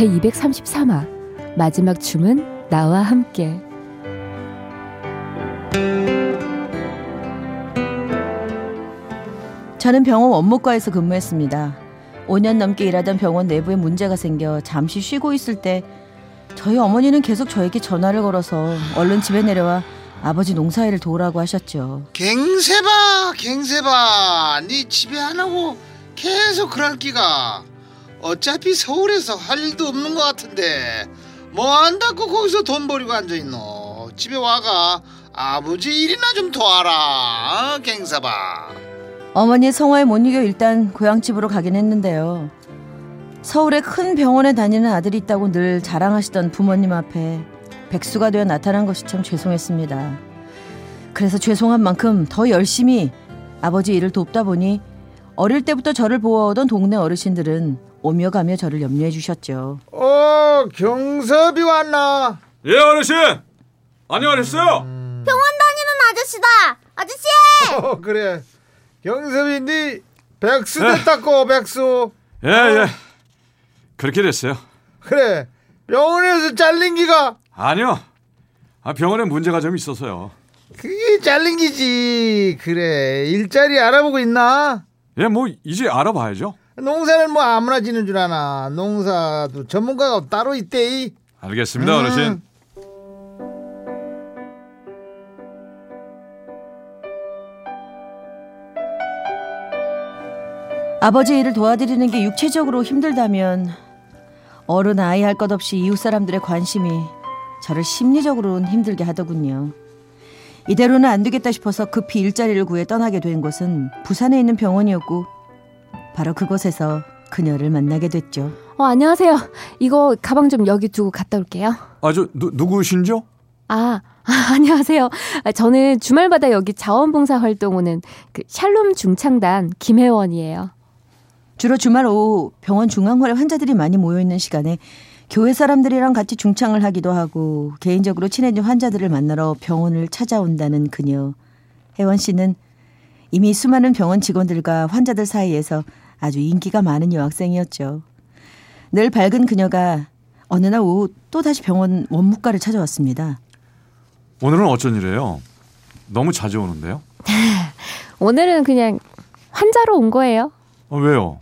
제 233화 마지막 춤은 나와 함께 저는 병원 원무과에서 근무했습니다. 5년 넘게 일하던 병원 내부에 문제가 생겨 잠시 쉬고 있을 때 저희 어머니는 계속 저에게 전화를 걸어서 얼른 집에 내려와 아버지 농사일을 도우라고 하셨죠. 갱세봐 갱세봐 네 집에 안 하고 계속 그럴 기가 어차피 서울에서 할 일도 없는 것 같은데 뭐 안다고 거기서 돈 버리고 앉아있노 집에 와가 아버지 일이나 좀 도와라 어, 갱사봐 어머니 성화에 못 이겨 일단 고향집으로 가긴 했는데요. 서울의 큰 병원에 다니는 아들이 있다고 늘 자랑하시던 부모님 앞에 백수가 되어 나타난 것이 참 죄송했습니다. 그래서 죄송한 만큼 더 열심히 아버지 일을 돕다 보니 어릴 때부터 저를 보아오던 동네 어르신들은 오며 가며 저를 염려해 주셨죠. 어 경섭이 왔나? 예 어르신. 안녕하셨어요 병원 다니는 아저씨다. 아저씨! 어 그래. 경섭이 네 백수 됐다고 백수. 예 예. 그렇게 됐어요. 그래. 병원에서 잘린 기가? 아니요. 아, 병원에 문제가 좀 있어서요. 그게 잘린 기지. 그래. 일자리 알아보고 있나? 예 뭐 이제 알아봐야죠 농사는 뭐 아무나 지는 줄 아나 농사도 전문가가 따로 있대 알겠습니다 음. 어르신 아버지 일을 도와드리는 게 육체적으로 힘들다면 어른 아이 할 것 없이 이웃 사람들의 관심이 저를 심리적으로는 힘들게 하더군요. 이대로는 안 되겠다 싶어서 급히 일자리를 구해 떠나게 된 곳은 부산에 있는 병원이었고 바로 그곳에서 그녀를 만나게 됐죠. 어 안녕하세요. 이거 가방 좀 여기 두고 갔다 올게요. 아 저 누구신죠? 아, 아, 안녕하세요. 아, 저는 주말마다 여기 자원봉사 활동 오는 그 샬롬 중창단 김혜원이에요. 주로 주말 오후 병원 중앙홀에 환자들이 많이 모여 있는 시간에 교회 사람들이랑 같이 중창을 하기도 하고 개인적으로 친해진 환자들을 만나러 병원을 찾아온다는 그녀. 혜원 씨는 이미 수많은 병원 직원들과 환자들 사이에서 아주 인기가 많은 여학생이었죠. 늘 밝은 그녀가 어느 날 오후 또 다시 병원 원무과를 찾아왔습니다. 오늘은 어쩐 일이에요? 너무 자주 오는데요? 오늘은 그냥 환자로 온 거예요. 어, 왜요?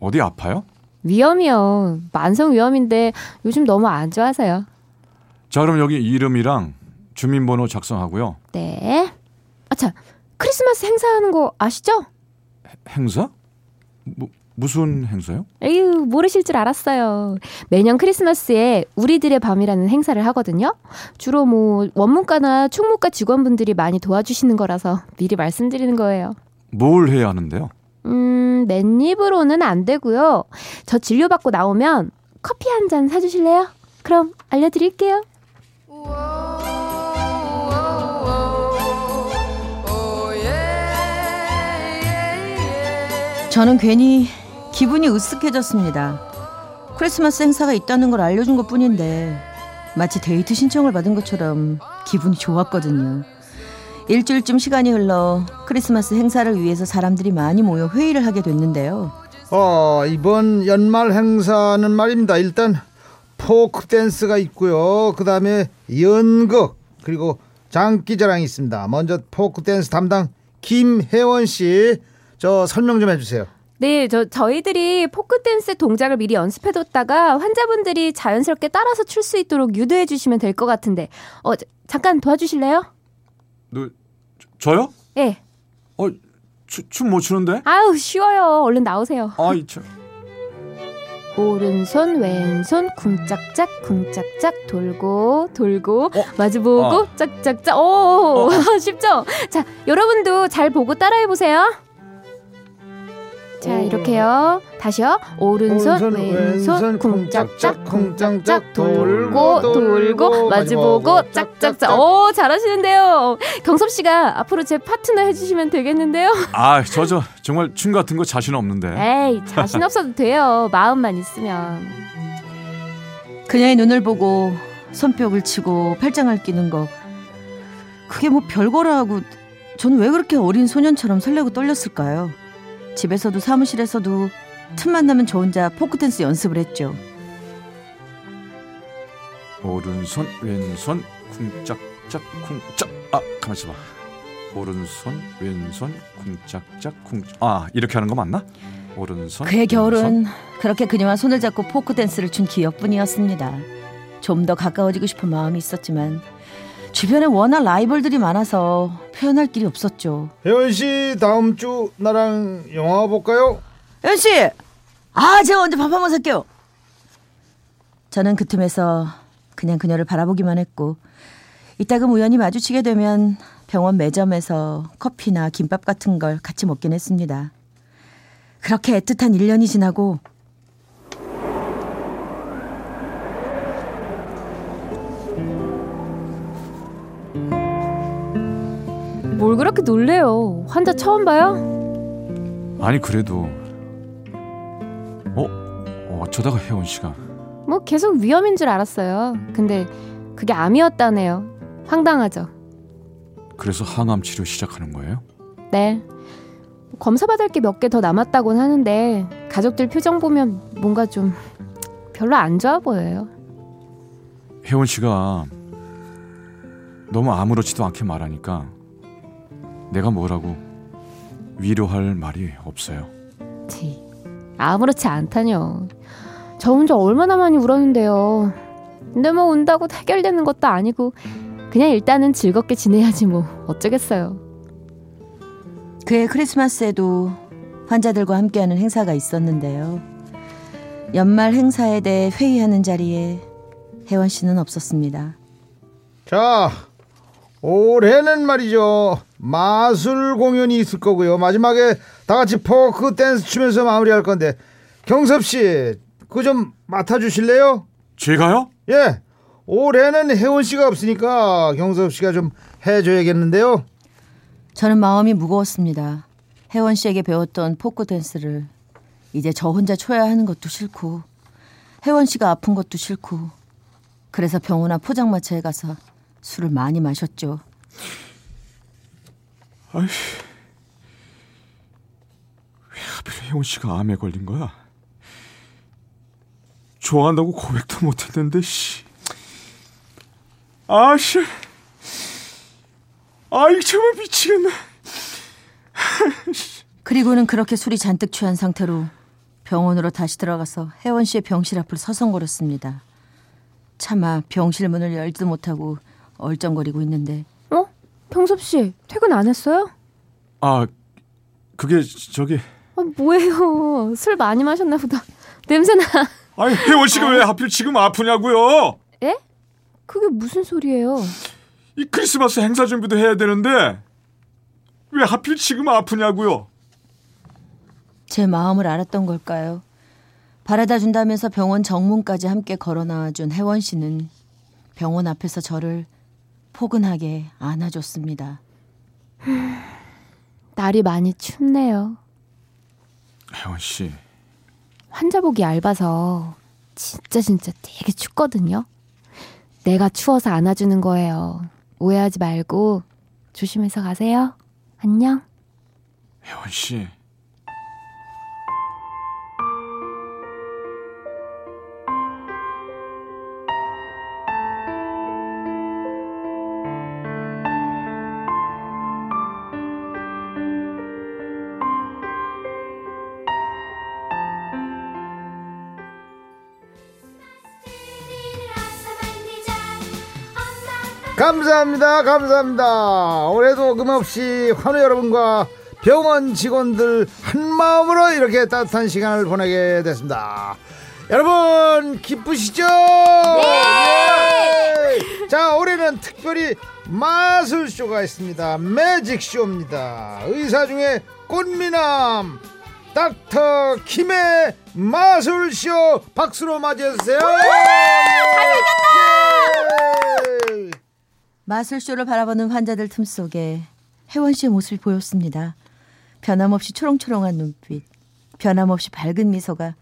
어디 아파요? 위험이요. 만성 위험인데 요즘 너무 안 좋아서요. 자 그럼 여기 이름이랑 주민번호 작성하고요. 네. 아차 크리스마스 행사하는 거 아시죠? 행사 뭐, 무슨 행사요 에휴 모르실 줄 알았어요. 매년 크리스마스에 우리들의 밤이라는 행사를 하거든요. 주로 뭐 원문과나 충무과 직원분들이 많이 도와주시는 거라서 미리 말씀드리는 거예요. 뭘 해야 하는데요 음, 맨입으로는 안 되고요. 저 진료받고 나오면 커피 한 잔 사주실래요? 그럼 알려드릴게요. 저는 괜히 기분이 으쓱해졌습니다. 크리스마스 행사가 있다는 걸 알려준 것 뿐인데 마치 데이트 신청을 받은 것처럼 기분이 좋았거든요. 일주일쯤 시간이 흘러 크리스마스 행사를 위해서 사람들이 많이 모여 회의를 하게 됐는데요. 어 이번 연말 행사는 말입니다 일단 포크 댄스가 있고요 그 다음에 연극 그리고 장기자랑이 있습니다 먼저 포크 댄스 담당 김혜원 씨 저 설명 좀 해주세요 네, 저 저희들이 포크 댄스 동작을 미리 연습해뒀다가 환자분들이 자연스럽게 따라서 출 수 있도록 유도해 주시면 될 것 같은데, 어 자, 잠깐 도와주실래요? 너 저, 요 예. 어, 춤못 추는데? 아우 쉬워요. 얼른 나오세요. 아이 참. 오른손 왼손 쿵짝짝 쿵짝짝 돌고 돌고 어? 마주보고 어. 짝짝짝 오 쉽죠? 자 여러분도 잘 보고 따라해 보세요. 자 이렇게요. 다시요. 오른손, 오른손, 왼손, 쿵짝짝, 쿵짝짝, 돌고, 돌고, 마주보고, 짝짝짝. 짝짝짝. 오, 잘하시는데요. 경섭 씨가 앞으로 제 파트너 해주시면 되겠는데요. 아, 저 저 정말 춤 같은 거 자신 없는데. 에이, 자신 없어도 돼요. 마음만 있으면. 그녀의 눈을 보고 손뼉을 치고 팔짱을 끼는 거 그게 뭐 별거라 하고 저는 왜 그렇게 어린 소년처럼 설레고 떨렸을까요? 집에서도 사무실에서도 틈만 나면 저 혼자 포크 댄스 연습을 했죠. 오른손 왼손 쿵짝짝 쿵짝 아 가만 있어 봐 오른손 왼손 쿵짝짝 쿵아 이렇게 하는 거 맞나 오른손 그의 겨울은. 그렇게 그녀와 손을 잡고 포크 댄스를 춘 기억뿐이었습니다. 좀 더 가까워지고 싶은 마음이 있었지만 주변에 워낙 라이벌들이 많아서 표현할 길이 없었죠. 혜원 씨 다음 주 나랑 영화 볼까요? 현 씨, 아 제가 먼저 밥 한 번 살게요. 저는 그 틈에서 그냥 그녀를 바라보기만 했고 이따금 우연히 마주치게 되면 병원 매점에서 커피나 김밥 같은 걸 같이 먹긴 했습니다. 그렇게 애틋한 1년이 지나고 뭘 그렇게 놀래요? 환자 처음 봐요? 아니 그래도 어 어쩌다가 혜원 씨가 뭐 계속 위험인 줄 알았어요. 근데 그게 암이었다네요. 황당하죠. 그래서 항암 치료 시작하는 거예요 네. 검사 받을 게 몇 개 더 남았다곤 하는데 가족들 표정 보면 뭔가 좀 별로 안 좋아 보여요. 혜원 씨가 너무 아무렇지도 않게 말하니까 내가 뭐라고 위로할 말이 없어요 지 아무렇지 않다뇨. 저 혼자 얼마나 많이 울었는데요. 근데 뭐 운다고 해결되는 것도 아니고 그냥 일단은 즐겁게 지내야지 뭐 어쩌겠어요. 그해 크리스마스에도 환자들과 함께하는 행사가 있었는데요. 연말 행사에 대해 회의하는 자리에 혜원 씨는 없었습니다. 자 올해는 말이죠 마술 공연이 있을 거고요 마지막에 다 같이 포크 댄스 추면서 마무리할 건데 경섭 씨 그거 좀 맡아 주실래요? 제가요 예 올해는 혜원 씨가 없으니까 경섭 씨가 좀 해줘야겠는데요 저는 마음이 무거웠습니다. 혜원 씨에게 배웠던 포크 댄스를 이제 저 혼자 쳐야 하는 것도 싫고 혜원 씨가 아픈 것도 싫고 그래서 병원 앞 포장마차에 가서 술을 많이 마셨죠. 하필 혜원 씨가 암에 걸린 거야? 좋아한다고 고백도 못했는데 씨. 아 씨. 아이 정말 미치겠네. 그리고는 그렇게 술이 잔뜩 취한 상태로 병원으로 다시 들어가서 혜원 씨의 병실 앞을 서성거렸습니다. 차마 병실 문을 열지도 못하고 얼쩡거리고 있는데 어? 평섭 씨 퇴근 안 했어요? 아 그게 저기 아, 뭐예요? 술 많이 마셨나 보다. 냄새나. 아니 혜원 씨가 왜 하필 지금 아프냐고요? 에? 그게 무슨 소리예요? 이 크리스마스 행사 준비도 해야 되는데 왜 하필 지금 아프냐고요? 제 마음을 알았던 걸까요? 바라다 준다면서 병원 정문까지 함께 걸어 나와준 혜원 씨는 병원 앞에서 저를 포근하게 안아줬습니다. 날이 많이 춥네요. 혜원 씨 환자복이 얇아서 진짜 진짜 되게 춥거든요. 내가 추워서 안아주는 거예요. 오해하지 말고 조심해서 가세요. 안녕. 혜원 씨 감사합니다 감사합니다 올해도 금없이 환우 여러분과 병원 직원들 한 마음으로 이렇게 따뜻한 시간을 보내게 됐습니다 여러분 기쁘시죠? 네! 자 올해는 특별히 마술쇼가 있습니다 매직쇼입니다 의사 중에 꽃미남 닥터 김의 마술쇼 박수로 맞이해주세요. 예. 마술쇼를 바라보는 환자들 틈 속에 혜원 씨의 모습이 보였습니다. 변함없이 초롱초롱한 눈빛, 변함없이 밝은 미소가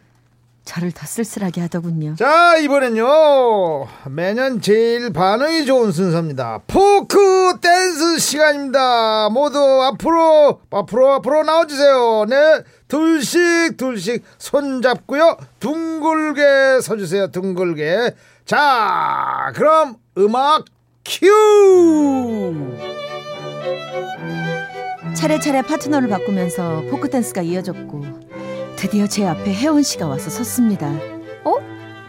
저를 더 쓸쓸하게 하더군요. 자 이번엔요. 매년 제일 반응이 좋은 순서입니다. 포크 댄스 시간입니다. 모두 앞으로 앞으로 앞으로 나와주세요. 네 둘씩 둘씩 손 잡고요. 둥글게 서주세요 둥글게. 자 그럼 음악 큐 차례차례 파트너를 바꾸면서 포크 댄스가 이어졌고 드디어 제 앞에 혜원 씨가 와서 섰습니다.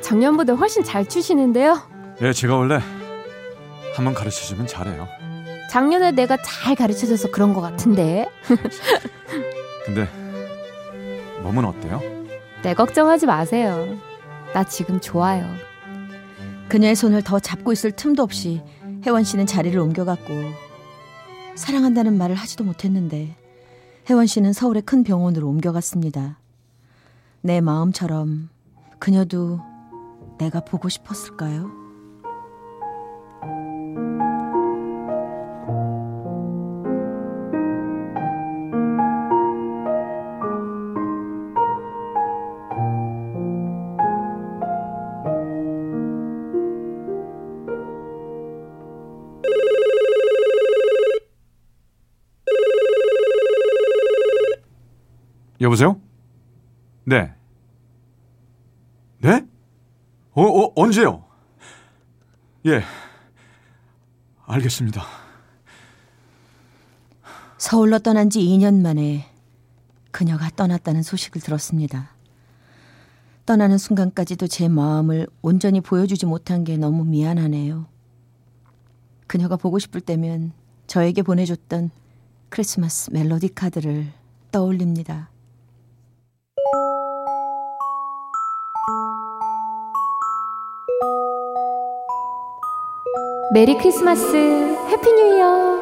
작년보다 훨씬 잘 추시는데요. 예, 제가 원래 한번 가르쳐주면 잘해요. 작년에 내가 잘 가르쳐줘서 그런 것 같은데. 근데 몸은 어때요? 내 걱정하지 마세요. 나 지금 좋아요. 그녀의 손을 더 잡고 있을 틈도 없이 혜원 씨는 자리를 옮겨갔고 사랑한다는 말을 하지도 못했는데 혜원 씨는 서울의 큰 병원으로 옮겨갔습니다. 내 마음처럼 그녀도 내가 보고 싶었을까요? 여보세요? 네. 네? 어, 어 언제요? 예. 알겠습니다. 서울로 떠난 지 2년 만에 그녀가 떠났다는 소식을 들었습니다. 떠나는 순간까지도 제 마음을 온전히 보여주지 못한 게 너무 미안하네요. 그녀가 보고 싶을 때면 저에게 보내줬던 크리스마스 멜로디 카드를 떠올립니다. Merry Christmas, Happy New Year.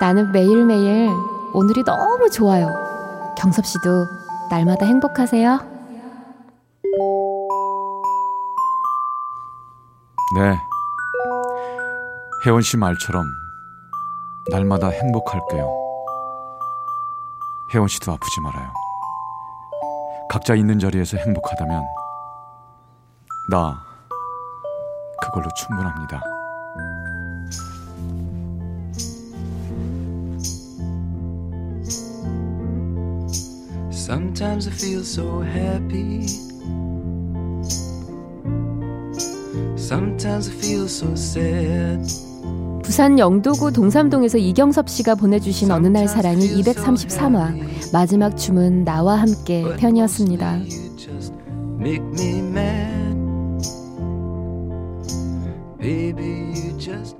나는 매일매일 오늘이 너무 좋아요. 경섭 씨도 날마다 행복하세요. 네. 혜원 씨 말처럼 날마다 행복할게요. 혜원 씨도 아프지 말아요. 각자 있는 자리에서 행복하다면 나 그걸로 충분합니다. Sometimes I feel so happy. Sometimes I feel so sad. 부산 영도구 동삼동에서 이경섭 씨가 보내주신 어느 날 사랑이 233화 마지막 춤은 나와 함께 편이었습니다. Baby, you just